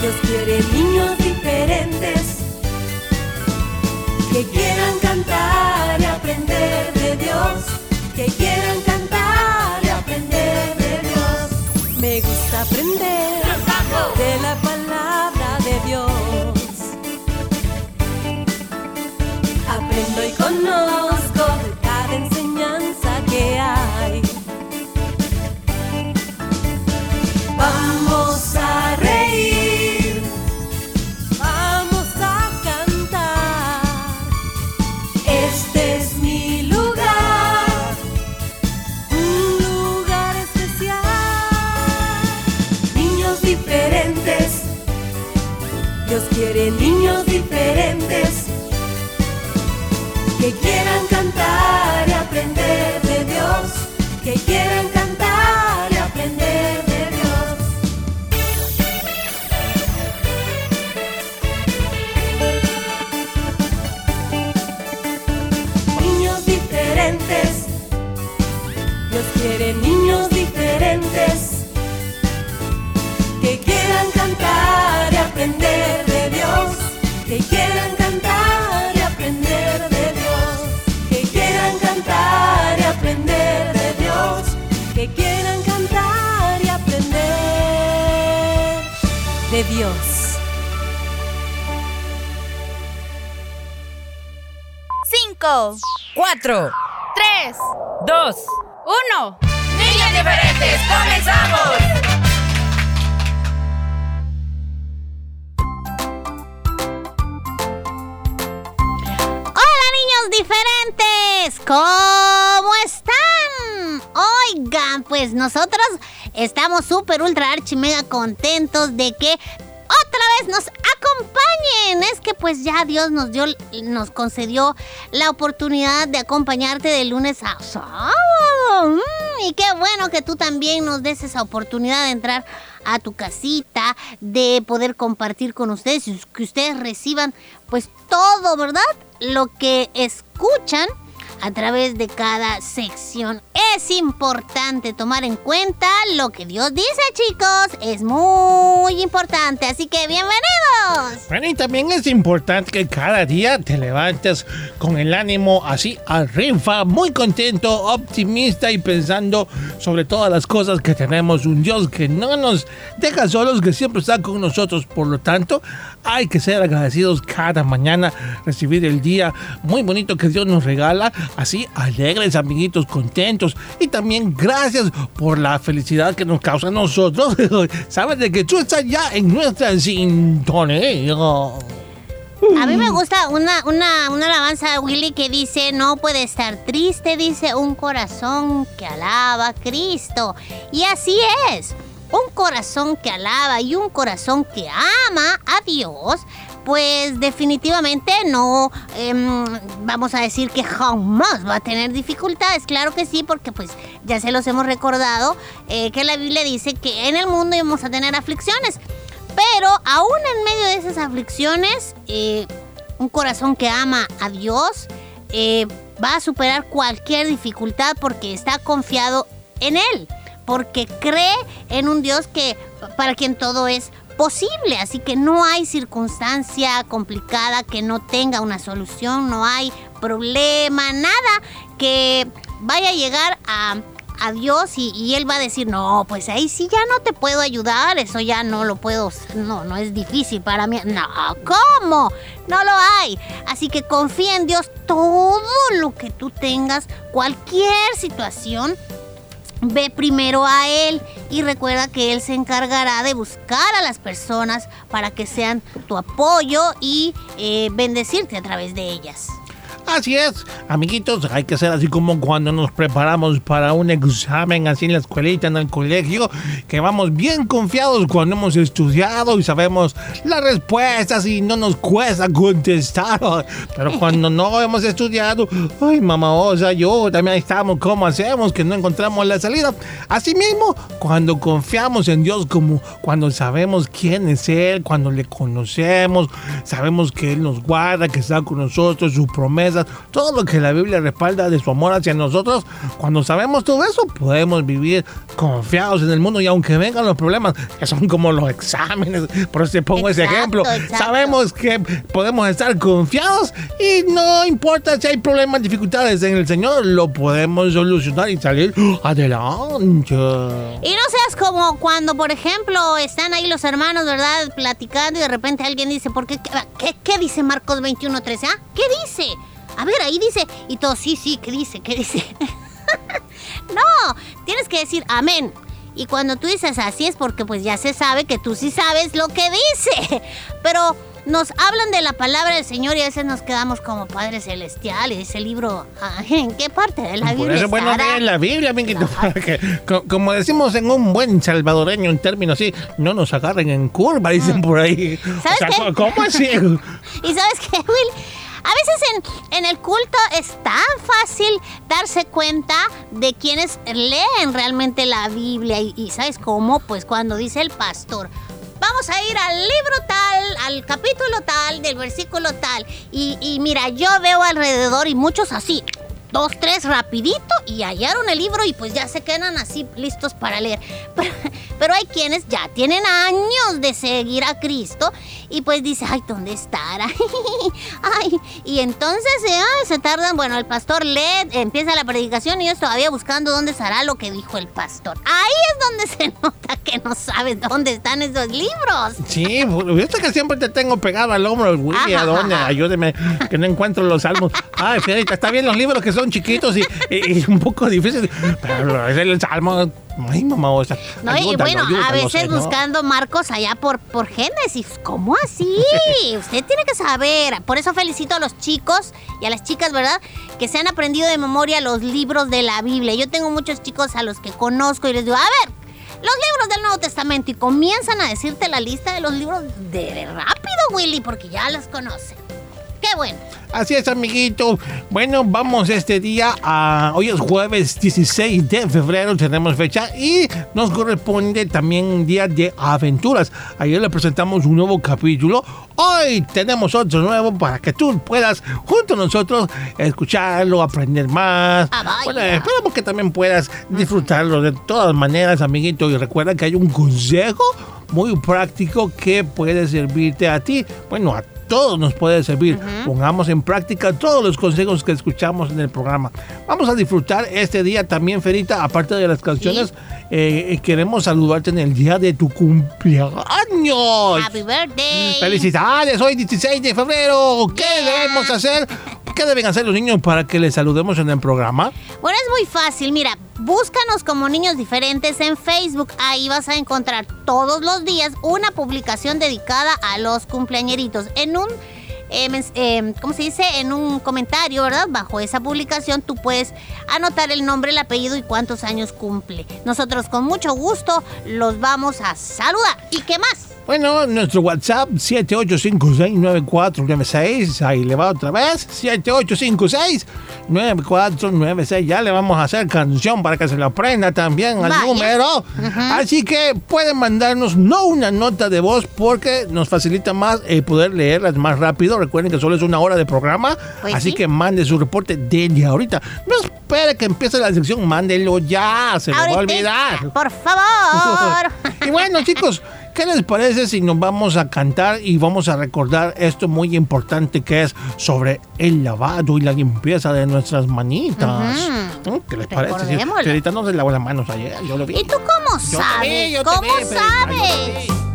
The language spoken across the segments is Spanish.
Dios quiere niños diferentes que quieran cantar y aprender de Dios, que quieran cantar y aprender de Dios. Me gusta aprender de la palabra de Dios. Aprendo y conozco Dios quiere niños diferentes que quieran cantar Dios. Cinco, Cuatro, tres, dos, uno. niños diferentes, comenzamos. Hola niños diferentes, ¿cómo están? Oigan, pues nosotros estamos súper ultra archi mega contentos de que otra vez nos acompañen. Es que pues ya Dios nos dio, nos concedió la oportunidad de acompañarte de lunes a sábado. Mm, y qué bueno que tú también nos des esa oportunidad de entrar a tu casita, de poder compartir con ustedes y que ustedes reciban pues todo, ¿verdad? Lo que escuchan a través de cada sección. Es importante tomar en cuenta lo que Dios dice, chicos. Es muy importante, así que bienvenidos. Bueno, y también es importante que cada día te levantes con el ánimo así arriba, muy contento, optimista y pensando sobre todas las cosas que tenemos. Un Dios que no nos deja solos, que siempre está con nosotros. Por lo tanto, hay que ser agradecidos cada mañana, recibir el día muy bonito que Dios nos regala. Así, alegres, amiguitos, contentos. Y también gracias por la felicidad que nos causa a nosotros. Sabes de que tú estás ya en nuestra sintonía. A mí me gusta una, una, una alabanza de Willy que dice, no puede estar triste, dice un corazón que alaba a Cristo. Y así es, un corazón que alaba y un corazón que ama a Dios, pues definitivamente no em, vamos a decir que jamás va a tener dificultades. Claro que sí, porque pues ya se los hemos recordado eh, que la Biblia dice que en el mundo íbamos a tener aflicciones. Pero aún en medio de esas aflicciones, eh, un corazón que ama a Dios eh, va a superar cualquier dificultad porque está confiado en Él, porque cree en un Dios que para quien todo es posible, así que no hay circunstancia complicada que no tenga una solución, no hay problema, nada que vaya a llegar a, a Dios y, y Él va a decir, no, pues ahí sí ya no te puedo ayudar, eso ya no lo puedo, no, no es difícil para mí. No, ¿cómo? No lo hay. Así que confía en Dios todo lo que tú tengas, cualquier situación. Ve primero a Él y recuerda que Él se encargará de buscar a las personas para que sean tu apoyo y eh, bendecirte a través de ellas. Así es, amiguitos, hay que ser así como cuando nos preparamos para un examen así en la escuelita, en el colegio, que vamos bien confiados cuando hemos estudiado y sabemos las respuestas y no nos cuesta contestar. Pero cuando no hemos estudiado, ay mamá, o sea, yo también estamos, ¿cómo hacemos que no encontramos la salida? Asimismo, cuando confiamos en Dios, como cuando sabemos quién es Él, cuando le conocemos, sabemos que Él nos guarda, que está con nosotros, su promesa promesas, todo lo que la Biblia respalda de su amor hacia nosotros, cuando sabemos todo eso, podemos vivir confiados en el mundo y aunque vengan los problemas, que son como los exámenes, por eso te pongo ese Exacto, ejemplo, exacto. sabemos que podemos estar confiados y no importa si hay problemas, dificultades en el Señor, lo podemos solucionar y salir adelante. Y no seas como cuando, por ejemplo, están ahí los hermanos, ¿verdad? Platicando y de repente alguien dice, ¿por qué? ¿Qué, qué dice Marcos 21.13? ¿Ah? ¿Qué dice? A ver, ahí dice. Y todos, sí, sí, ¿qué dice? ¿Qué dice? no, tienes que decir amén. Y cuando tú dices así es porque pues ya se sabe que tú sí sabes lo que dice. Pero nos hablan de la palabra del Señor y a veces nos quedamos como padres celestiales. Ese libro, ¿en qué parte de la Por Biblia eso es bueno leer la Biblia, amiguito, para que, co- como decimos en un buen salvadoreño, en términos así, no nos agarren en curva, dicen por ahí. Mm. ¿Sabes o sea, qué? ¿cómo así? Y sabes qué, Will, a veces en, en el culto es tan fácil darse cuenta de quienes leen realmente la Biblia. Y, ¿sabes cómo? Pues cuando dice el pastor. Vamos a ir al libro tal, al capítulo tal, del versículo tal. Y mira, yo veo alrededor y muchos así, dos, tres, rapidito, y hallaron el libro y pues ya se quedan así listos para leer. Pero, pero hay quienes ya tienen años de seguir a Cristo y pues dice, ay, ¿dónde estará? ay, y entonces eh, se tardan, bueno, el pastor lee, empieza la predicación y ellos todavía buscando dónde estará lo que dijo el pastor. Ahí es donde se nota que no sabes dónde están esos libros. Sí, viste que siempre te tengo pegado al hombro, Willy, ¿a dónde? Ayúdeme, que no encuentro los salmos. Ay, Fierita, está bien los libros que son chiquitos y, y un poco difíciles, pero es el salmo. Ay, mamá, o sea, No, y ayúdalo, bueno, a veces buscando marcos allá por, por Génesis. ¿Cómo así? Usted tiene que saber. Por eso felicito a los chicos y a las chicas, ¿verdad? Que se han aprendido de memoria los libros de la Biblia. Yo tengo muchos chicos a los que conozco y les digo, a ver, los libros del Nuevo Testamento. Y comienzan a decirte la lista de los libros de rápido, Willy, porque ya los conocen. Qué bueno. Así es, amiguito. Bueno, vamos este día a. Hoy es jueves 16 de febrero, tenemos fecha y nos corresponde también un día de aventuras. Ayer le presentamos un nuevo capítulo. Hoy tenemos otro nuevo para que tú puedas, junto a nosotros, escucharlo, aprender más. Ah. Bueno, esperamos que también puedas disfrutarlo de todas maneras, amiguito. Y recuerda que hay un consejo muy práctico que puede servirte a ti. Bueno, a todos nos puede servir. Pongamos en práctica todos los consejos que escuchamos en el programa. Vamos a disfrutar este día también, Ferita, aparte de las canciones. eh, queremos saludarte en el día de tu cumpleaños. Happy birthday. Felicidades, hoy 16 de febrero. ¿Qué Yeah. debemos hacer? ¿Qué deben hacer los niños para que les saludemos en el programa? Bueno, es muy fácil. Mira, búscanos como niños diferentes en Facebook. Ahí vas a encontrar todos los días una publicación dedicada a los cumpleañeritos. En un, eh, eh, ¿cómo se dice? En un comentario, ¿verdad? Bajo esa publicación tú puedes anotar el nombre, el apellido y cuántos años cumple. Nosotros con mucho gusto los vamos a saludar. ¿Y qué más? Bueno, nuestro WhatsApp 78569496, ahí le va otra vez, 78569496, ya le vamos a hacer canción para que se lo aprenda también al Vaya. número. Así que pueden mandarnos no una nota de voz porque nos facilita más eh, poder leerlas más rápido. Recuerden que solo es una hora de programa, Pues así sí. que mande su reporte desde ahorita. No espere que empiece la sección, mándelo ya, se lo va a olvidar. Por favor. y bueno, chicos, ¿qué les parece si nos vamos a cantar y vamos a recordar esto muy importante que es sobre el lavado y la limpieza de nuestras manitas? ¿Mm? ¿Qué les parece? Si no se lavó las manos ayer, yo lo vi. ¿Y tú cómo Yo te sabes? vi, yo te ¿Cómo vi, sabes?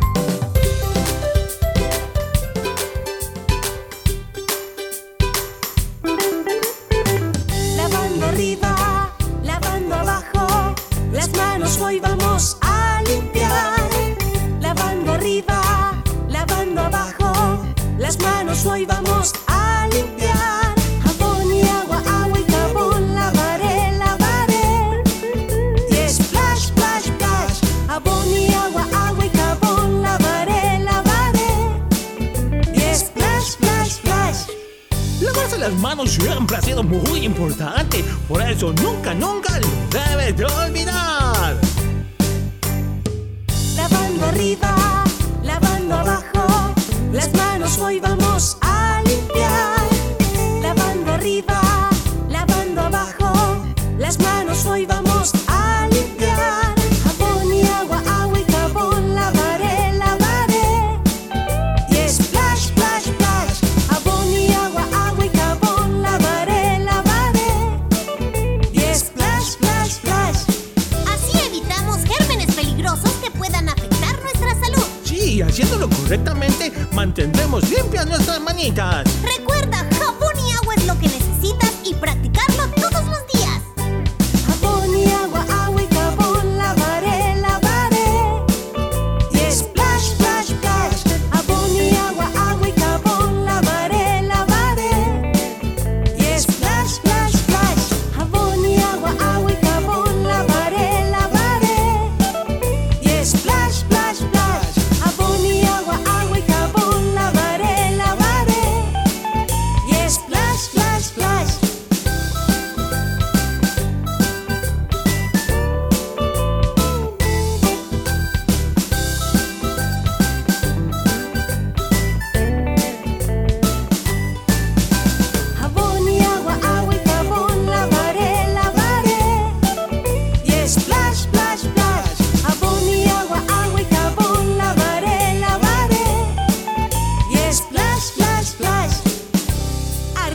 Manos hoy vamos a limpiar. Jabón y agua, agua y jabón, lavaré, lavaré. Y splash, splash, splash, jabón y agua, agua y jabón, lavaré, lavaré. Y splash, splash, splash. Lavarse las manos siempre ha sido muy importante, por eso nunca, nunca lo debes de olvidar.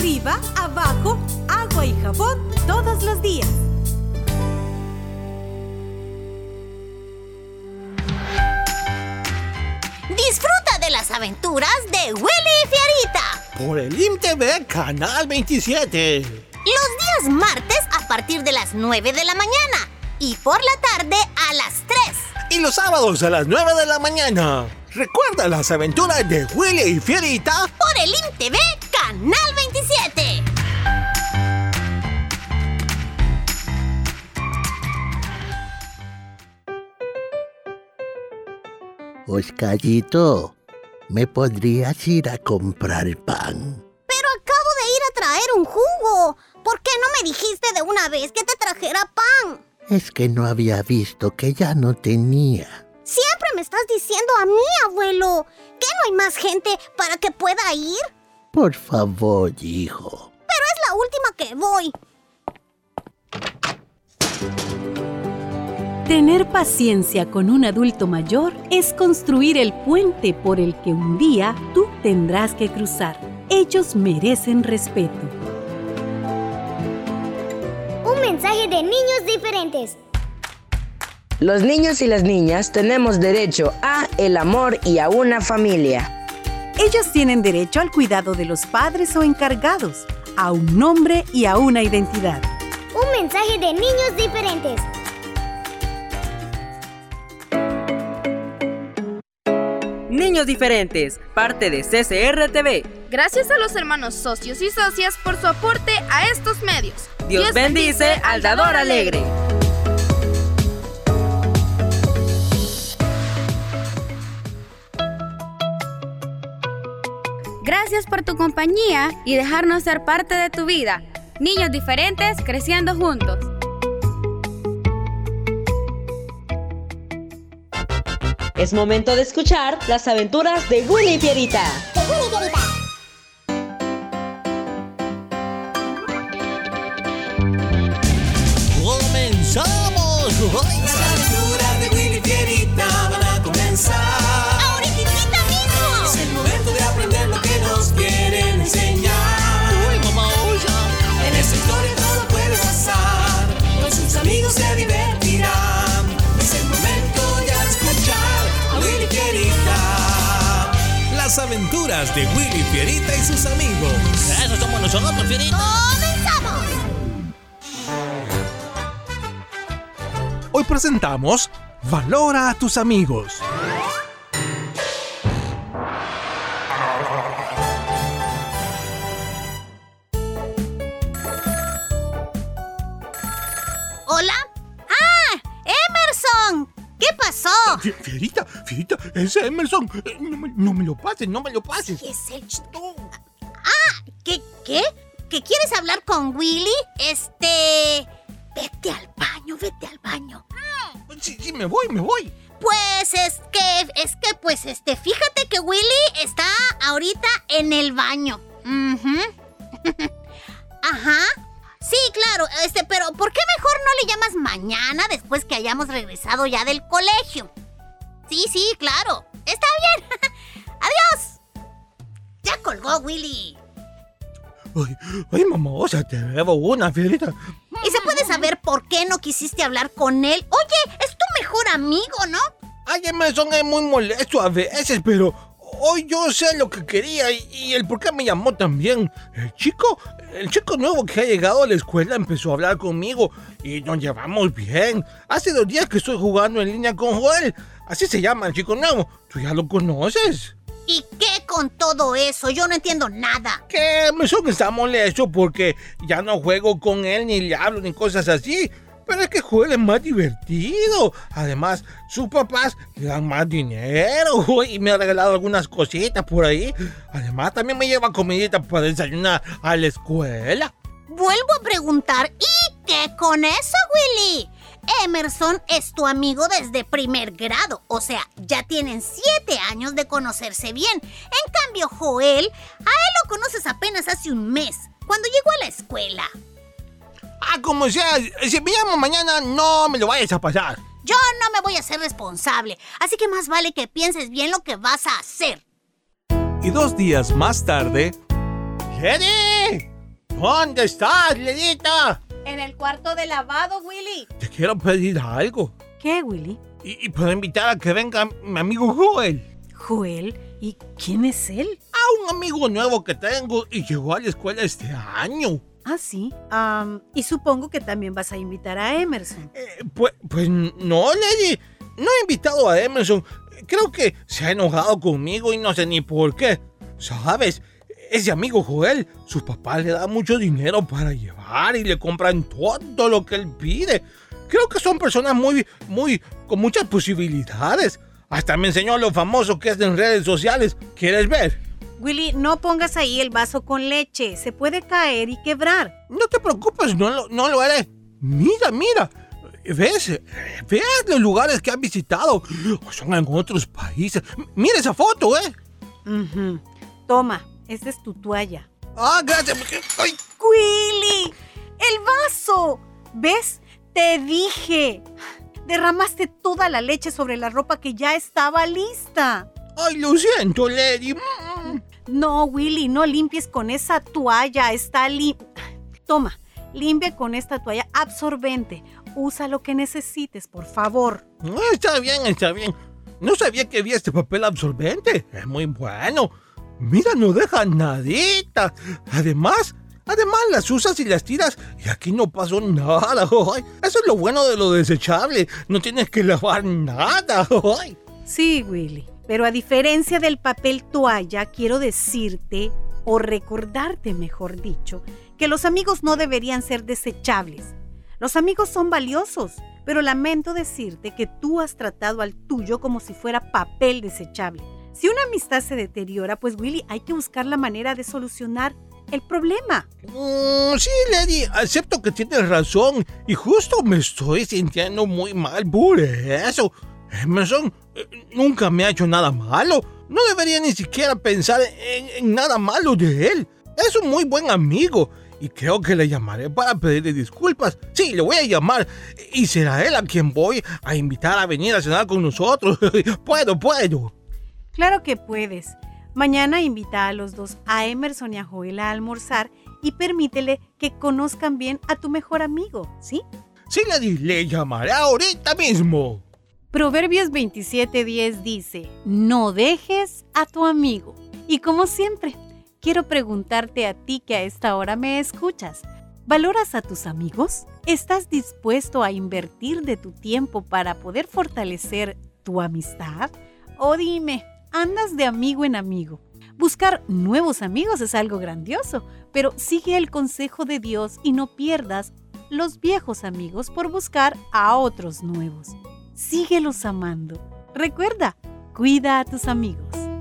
Arriba, abajo, agua y jabón todos los días. Disfruta de las aventuras de Willy y Fiarita. Por el IMTV Canal 27. Los días martes a partir de las 9 de la mañana y por la tarde a las 3. Y los sábados a las 9 de la mañana. Recuerda las aventuras de Willy y Fierita. Por el IMTV Canal 27. Oscarito, ¿me podrías ir a comprar pan? Pero acabo de ir a traer un jugo. ¿Por qué no me dijiste de una vez que te trajera pan? Es que no había visto que ya no tenía. Siempre me estás diciendo a mí, abuelo. ¿Que no hay más gente para que pueda ir? Por favor, hijo. Pero es la última que voy. Tener paciencia con un adulto mayor es construir el puente por el que un día tú tendrás que cruzar. Ellos merecen respeto. Un mensaje de niños diferentes. Los niños y las niñas tenemos derecho a el amor y a una familia. Ellos tienen derecho al cuidado de los padres o encargados, a un nombre y a una identidad. Un mensaje de niños diferentes. Niños diferentes, parte de CCR TV. Gracias a los hermanos socios y socias por su aporte a estos medios. Dios, bendice al dador alegre. Gracias por tu compañía y dejarnos ser parte de tu vida. Niños diferentes creciendo juntos. Es momento de escuchar las aventuras de Willy y Pierita. De Willy Fierita y sus amigos. Eso somos nosotros, Fierita. ¡Comenzamos! Hoy presentamos Valora a tus amigos. Ese Emerson. eh, No me, no me lo pases, no me lo pases. ¿Qué es el ch- Ah, ¿qué? ¿Qué? ¿Que quieres hablar con Willy? Este... Vete al baño, vete al baño. Sí, sí, me voy, me voy. Pues es que, es que, pues, este, fíjate que Willy está ahorita en el baño. Ajá. Sí, claro, este, pero ¿por qué mejor no le llamas mañana después que hayamos regresado ya del colegio? Sí, sí, claro. Está bien. Adiós. Ya colgó Willy. Ay, ay, mamá, o sea, te debo una, Fierita. ¿Y se puede saber por qué no quisiste hablar con él? Oye, es tu mejor amigo, ¿no? Ay, Emerson es muy molesto a veces, pero hoy yo sé lo que quería y, y el por qué me llamó también. El chico, el chico nuevo que ha llegado a la escuela empezó a hablar conmigo y nos llevamos bien. Hace dos días que estoy jugando en línea con Joel. Así se llama el chico nuevo. ¿Tú ya lo conoces? ¿Y qué con todo eso? Yo no entiendo nada. Que Emerson está molesto porque ya no juego con él, ni le hablo, ni cosas así. Pero es que Joel es más divertido. Además, sus papás le dan más dinero y me ha regalado algunas cositas por ahí. Además, también me lleva comidita para desayunar a la escuela. Vuelvo a preguntar, ¿y qué con eso, Willy? Emerson es tu amigo desde primer grado, o sea, ya tienen siete años de conocerse bien. En cambio, Joel, a él lo conoces apenas hace un mes, cuando llegó a la escuela. Ah, como sea, si me llamo mañana, no me lo vayas a pasar. Yo no me voy a ser responsable, así que más vale que pienses bien lo que vas a hacer. Y dos días más tarde, ¡Lady! ¿Dónde estás, Ledita? En el cuarto de lavado, Willy. Te quiero pedir algo. ¿Qué, Willy? Y, y puedo invitar a que venga mi amigo Joel. Joel, ¿y quién es él? A un amigo nuevo que tengo y llegó a la escuela este año. Ah, sí. Am, y supongo que también vas a invitar a Emerson. Eh, pues, pues no, Lady. No he invitado a Emerson. Creo que se ha enojado conmigo y no sé ni por qué. ¿Sabes? Ese amigo Joel, sus papás le dan mucho dinero para llevar y le compran todo lo que él pide. Creo que son personas muy, muy, con muchas posibilidades. Hasta me enseñó lo famoso que es en redes sociales. ¿Quieres ver? Willy, no pongas ahí el vaso con leche. Se puede caer y quebrar. No te preocupes, no lo, no lo haré. Mira, mira. ¿Ves? ¿Ves los lugares que han visitado? Son en otros países. Mira esa foto, ¿eh? Ujú. Toma, esta es tu toalla. Ah, gracias. ay, Willy, el vaso. ¿Ves? Te dije. Derramaste toda la leche sobre la ropa que ya estaba lista. Ay, lo siento, Lady. No, Willy, no limpies con esa toalla. Está lim... Toma, limpia con esta toalla absorbente. Usa lo que necesites, por favor. Está bien, está bien. No sabía que había este papel absorbente. Es muy bueno. Mira, no deja nadita. Además, además las usas y las tiras y aquí no pasó nada. Ay, Eso es lo bueno de lo desechable. No tienes que lavar nada. Ay. Sí, Willy. Pero a diferencia del papel toalla, quiero decirte, o recordarte, mejor dicho, que los amigos no deberían ser desechables. Los amigos son valiosos, pero lamento decirte que tú has tratado al tuyo como si fuera papel desechable. Si una amistad se deteriora, pues Willy, hay que buscar la manera de solucionar el problema. Mm, sí, Lady, acepto que tienes razón y justo me estoy sintiendo muy mal por eso. Emerson eh, nunca me ha hecho nada malo. No debería ni siquiera pensar en, en nada malo de él. Es un muy buen amigo y creo que le llamaré para pedirle disculpas. Sí, le voy a llamar y será él a quien voy a invitar a venir a cenar con nosotros. puedo, puedo. Claro que puedes. Mañana invita a los dos, a Emerson y a Joel, a almorzar y permítele que conozcan bien a tu mejor amigo, ¿sí? Sí, Lady, le llamaré ahorita mismo. Proverbios 27:10 dice, no dejes a tu amigo. Y como siempre, quiero preguntarte a ti que a esta hora me escuchas, ¿valoras a tus amigos? ¿Estás dispuesto a invertir de tu tiempo para poder fortalecer tu amistad? O dime, ¿andas de amigo en amigo? Buscar nuevos amigos es algo grandioso, pero sigue el consejo de Dios y no pierdas los viejos amigos por buscar a otros nuevos. Síguelos amando. Recuerda, cuida a tus amigos.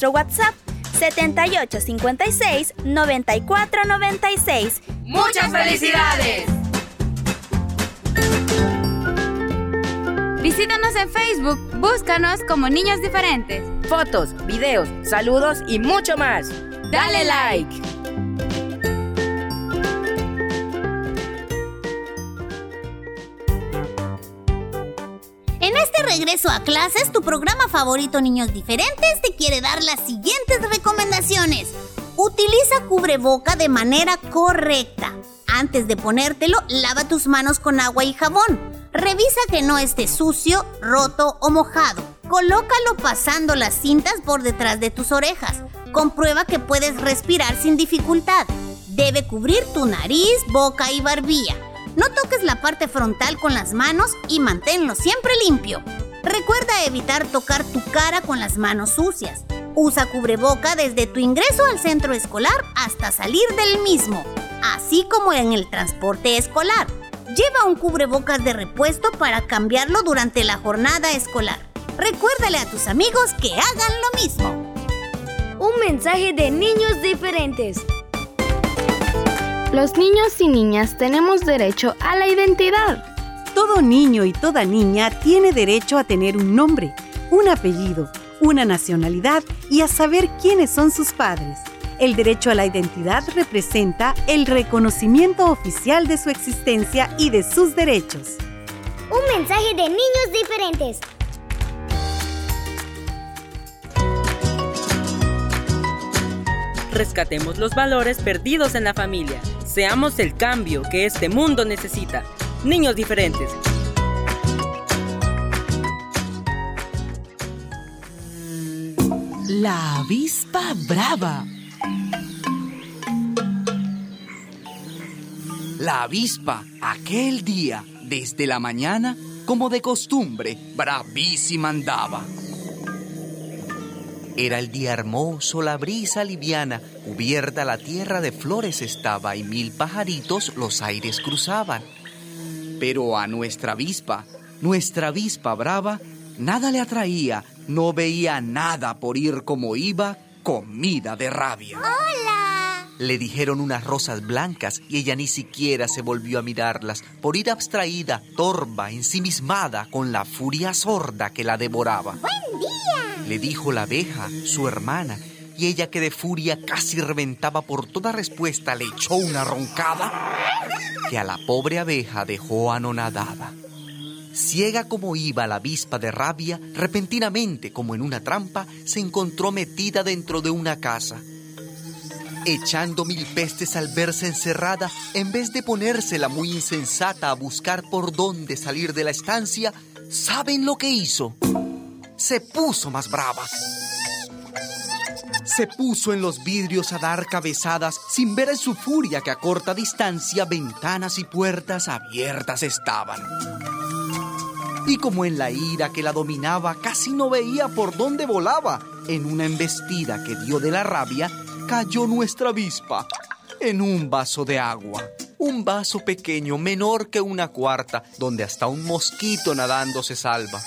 Nuestro WhatsApp 7856 9496. ¡Muchas felicidades! Visítanos en Facebook, búscanos como Niños Diferentes. Fotos, videos, saludos y mucho más. Dale like. Regreso a clases, tu programa favorito Niños Diferentes te quiere dar las siguientes recomendaciones. Utiliza cubreboca de manera correcta. Antes de ponértelo, lava tus manos con agua y jabón. Revisa que no esté sucio, roto o mojado. Colócalo pasando las cintas por detrás de tus orejas. Comprueba que puedes respirar sin dificultad. Debe cubrir tu nariz, boca y barbilla. No toques la parte frontal con las manos y manténlo siempre limpio. Recuerda evitar tocar tu cara con las manos sucias. Usa cubreboca desde tu ingreso al centro escolar hasta salir del mismo, así como en el transporte escolar. Lleva un cubrebocas de repuesto para cambiarlo durante la jornada escolar. Recuérdale a tus amigos que hagan lo mismo. Un mensaje de niños diferentes. Los niños y niñas tenemos derecho a la identidad. Todo niño y toda niña tiene derecho a tener un nombre, un apellido, una nacionalidad y a saber quiénes son sus padres. El derecho a la identidad representa el reconocimiento oficial de su existencia y de sus derechos. Un mensaje de niños diferentes. Rescatemos los valores perdidos en la familia. Seamos el cambio que este mundo necesita. Niños diferentes. La avispa brava. La avispa, aquel día, desde la mañana, como de costumbre, bravísima andaba. Era el día hermoso, la brisa liviana, cubierta la tierra de flores estaba y mil pajaritos los aires cruzaban. Pero a nuestra avispa, nuestra avispa brava, nada le atraía, no veía nada por ir como iba, comida de rabia. ¡Hola! Le dijeron unas rosas blancas y ella ni siquiera se volvió a mirarlas, por ir abstraída, torva, ensimismada, con la furia sorda que la devoraba. ¡Buen día! Le dijo la abeja, su hermana, y ella que de furia casi reventaba por toda respuesta le echó una roncada que a la pobre abeja dejó anonadada. Ciega como iba la avispa de rabia, repentinamente, como en una trampa, se encontró metida dentro de una casa. Echando mil pestes al verse encerrada, en vez de ponérsela muy insensata a buscar por dónde salir de la estancia, ¿saben lo que hizo? Se puso más brava. Se puso en los vidrios a dar cabezadas sin ver en su furia que a corta distancia ventanas y puertas abiertas estaban. Y como en la ira que la dominaba casi no veía por dónde volaba, en una embestida que dio de la rabia, cayó nuestra avispa en un vaso de agua. Un vaso pequeño, menor que una cuarta, donde hasta un mosquito nadando se salva.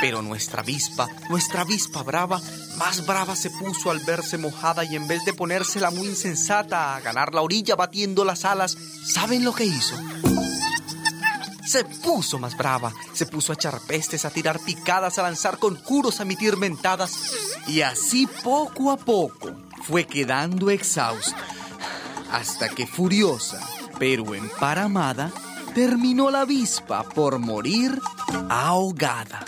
Pero nuestra avispa, nuestra avispa brava, más brava se puso al verse mojada y en vez de ponérsela muy insensata a ganar la orilla batiendo las alas, ¿saben lo que hizo? se puso más brava, se puso a echar pestes, a tirar picadas, a lanzar conjuros, a emitir mentadas. Y así poco a poco fue quedando exhausta. Hasta que furiosa, pero emparamada, terminó la avispa por morir ahogada.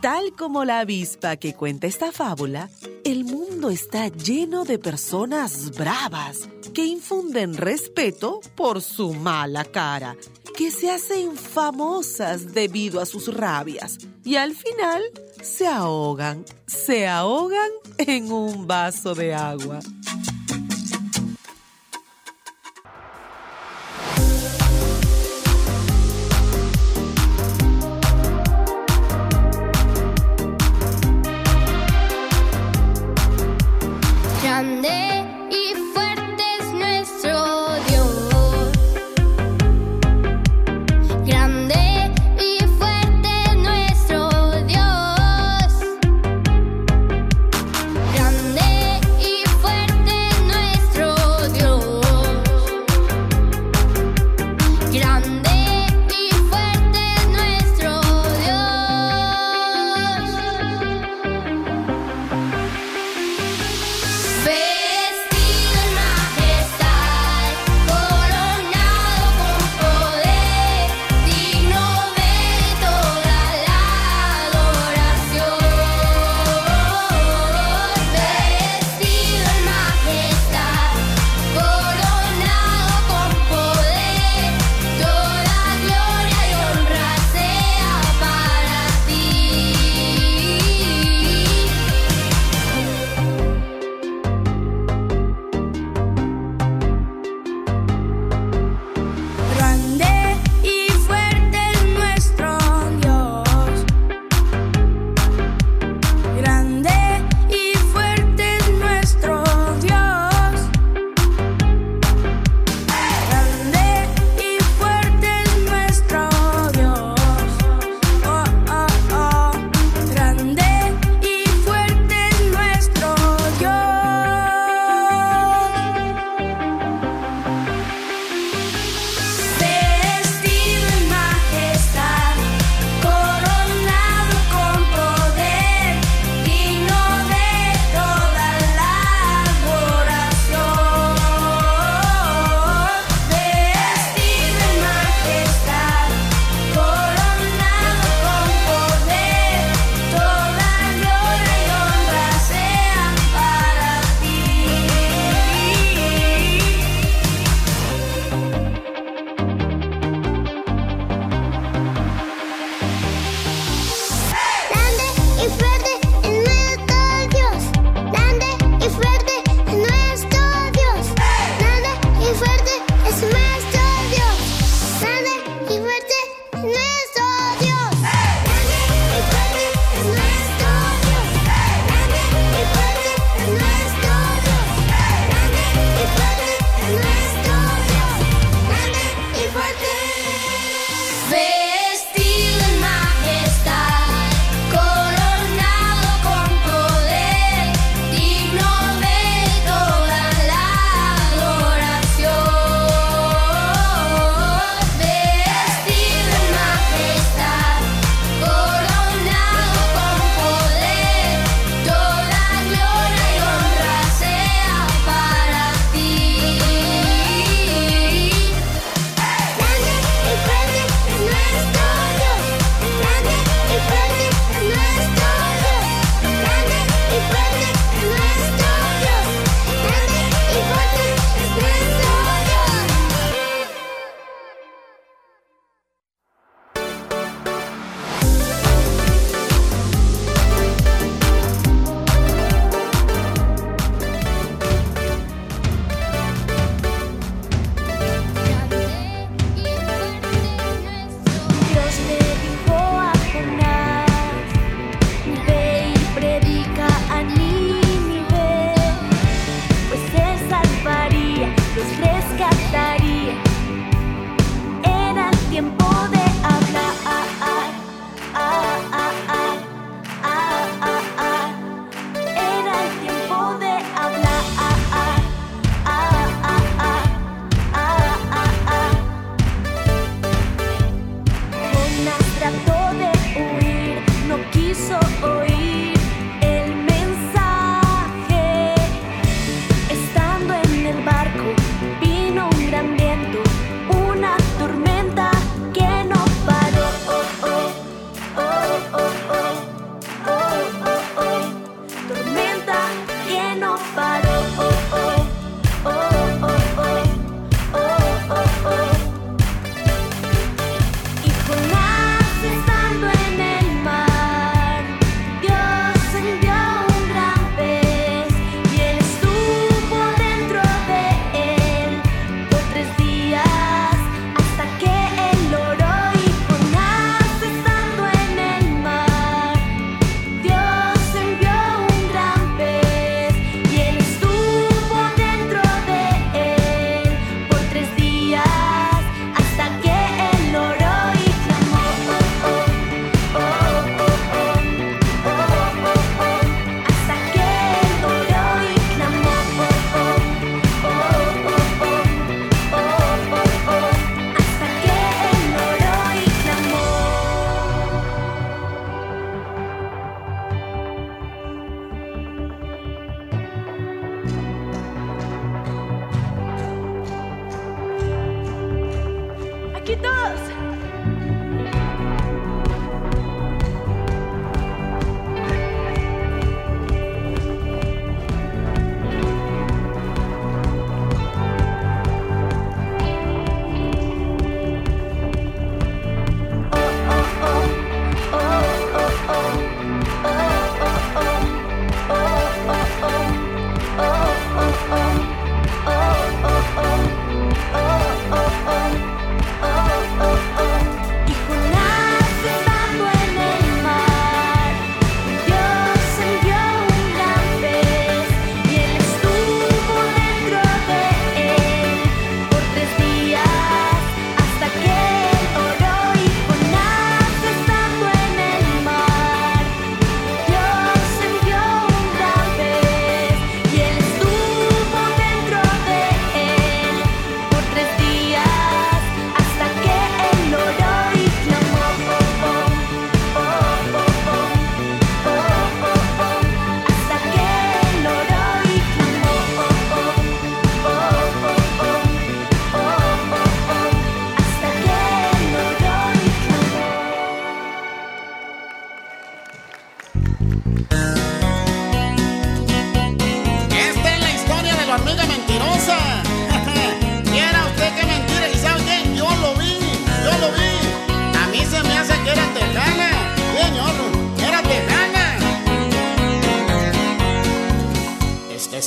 Tal como la avispa que cuenta esta fábula, el mundo está lleno de personas bravas que infunden respeto por su mala cara, que se hacen famosas debido a sus rabias y al final se ahogan, se ahogan en un vaso de agua.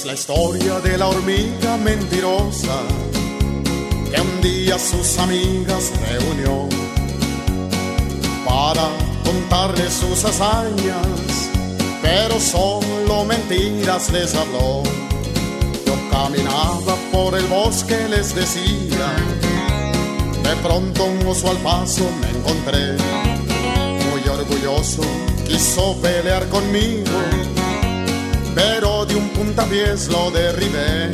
La historia de la hormiga mentirosa que un día sus amigas reunió para contarle sus hazañas, pero solo mentiras les habló. Yo caminaba por el bosque, les decía, de pronto un oso al paso me encontré, muy orgulloso, quiso pelear conmigo pero de un puntapiés lo derribé.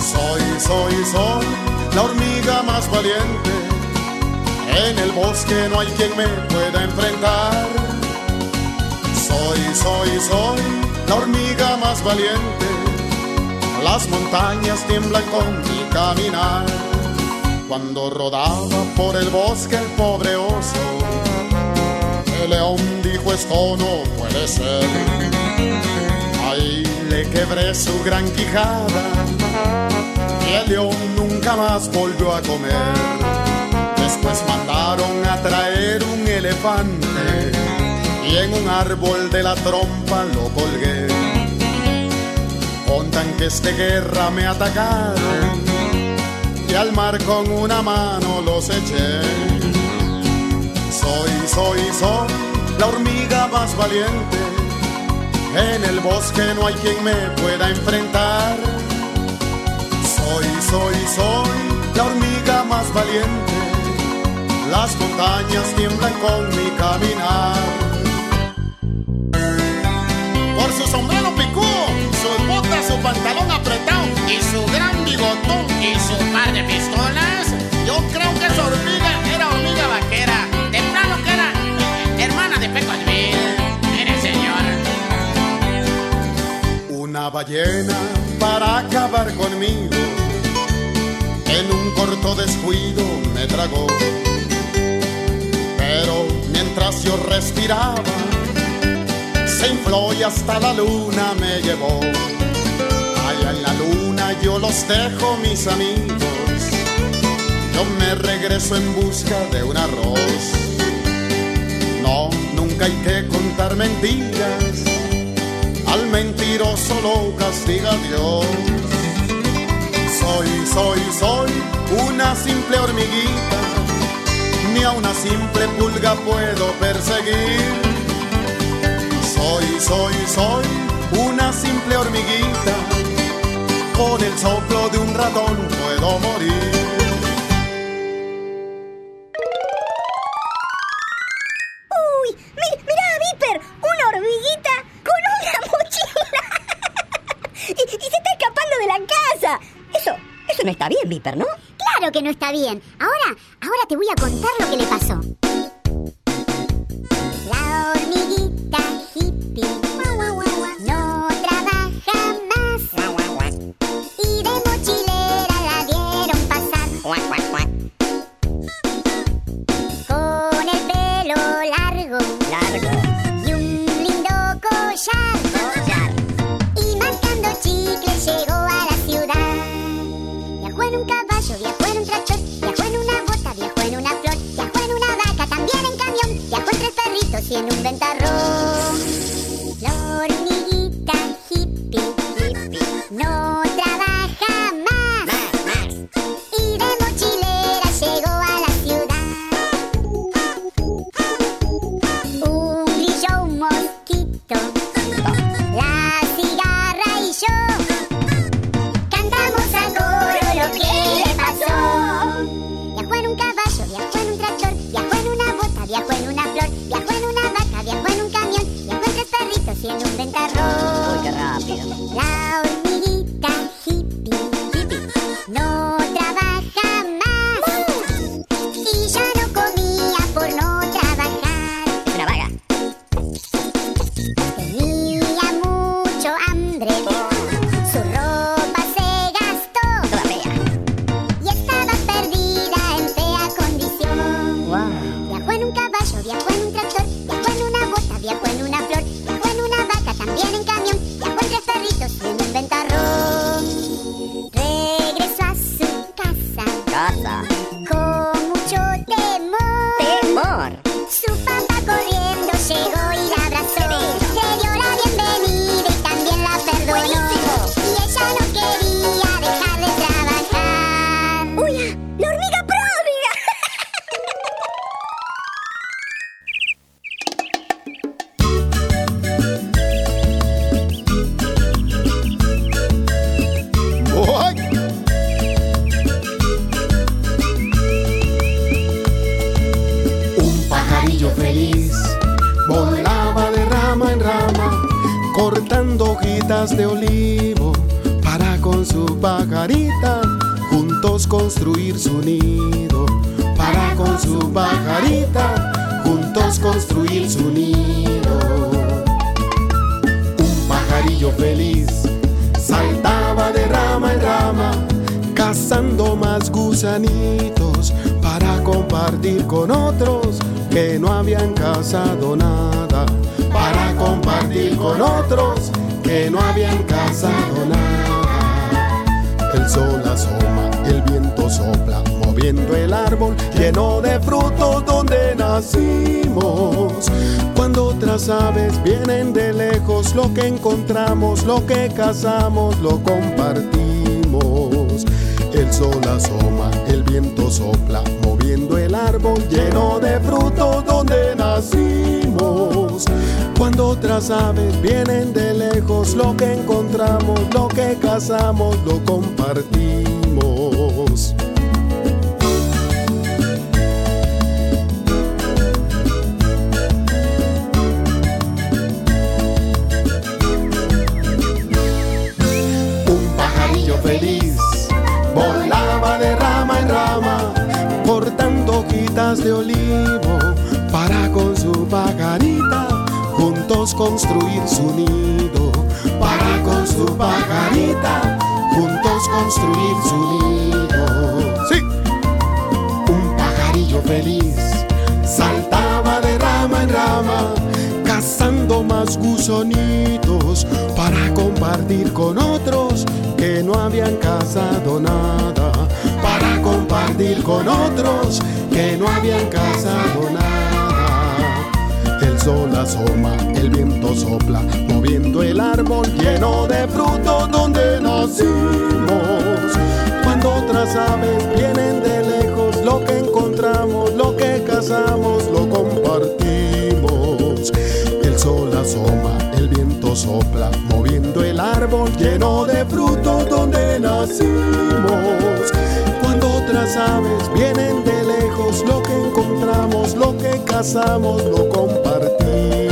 Soy, soy, soy la hormiga más valiente. En el bosque no hay quien me pueda enfrentar. Soy, soy, soy la hormiga más valiente. Las montañas tiemblan con mi caminar. Cuando rodaba por el bosque el pobre oso, el león dijo esto no puede ser. Ahí le quebré su gran quijada y el león nunca más volvió a comer. Después mandaron a traer un elefante y en un árbol de la trompa lo colgué. Con tanques de guerra me atacaron y al mar con una mano los eché. Soy, soy, soy la hormiga más valiente. En el bosque no hay quien me pueda enfrentar. Soy, soy, soy la hormiga más valiente. Las montañas tiemblan con mi caminar. Por su sombrero picudo, sus botas, su pantalón apretado y su gran bigotón y su par de pistolas, yo creo Ballena para acabar conmigo. En un corto descuido me tragó. Pero mientras yo respiraba, se infló y hasta la luna me llevó. Allá en la luna yo los dejo, mis amigos. Yo me regreso en busca de un arroz. No, nunca hay que contar mentiras. Al mentiroso lo castiga Dios. Soy, soy, soy una simple hormiguita. Ni a una simple pulga puedo perseguir. Soy, soy, soy una simple hormiguita. Con el soplo de un ratón puedo morir. Eso, eso no está bien, Viper, ¿no? Claro que no está bien. Ahora, ahora te voy a contar lo que le pasó. La hormiguita hippie cuenta. Lo que cazamos, lo compartimos. El sol asoma, el viento sopla, moviendo el árbol lleno de frutos donde nacimos. Cuando otras aves vienen de lejos, lo que encontramos, lo que cazamos, lo compartimos. Pajarita juntos construir su nido. Para con su pajarita juntos construir su nido. Sí, un pajarillo feliz saltaba de rama en rama, cazando más gusanitos para compartir con otros que no habían cazado nada. Para compartir con otros que no habían cazado nada. El sol asoma, el viento sopla, moviendo el árbol lleno de frutos donde nacimos. Cuando otras aves vienen de lejos, lo que encontramos, lo que cazamos, lo compartimos. El sol asoma, el viento sopla, moviendo el árbol lleno de frutos donde nacimos. Otras aves vienen de lejos, lo que encontramos, lo que cazamos, lo compartimos.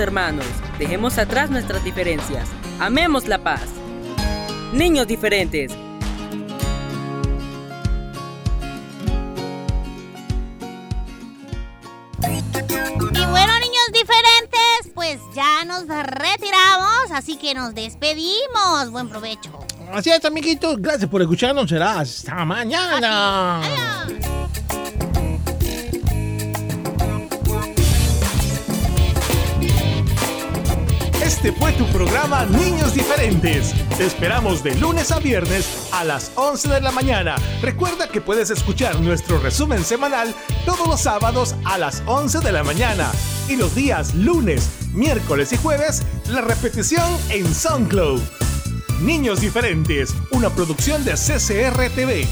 Hermanos. Dejemos atrás nuestras diferencias. Amemos la paz. Niños diferentes. Y bueno, niños diferentes, pues ya nos retiramos, así que nos despedimos. Buen provecho. Así es, amiguitos. Gracias por escucharnos. Será hasta mañana. Este fue tu programa Niños Diferentes. Te esperamos de lunes a viernes a las 11 de la mañana. Recuerda que puedes escuchar nuestro resumen semanal todos los sábados a las 11 de la mañana. Y los días lunes, miércoles y jueves, la repetición en SoundCloud. Niños Diferentes, una producción de CCR TV.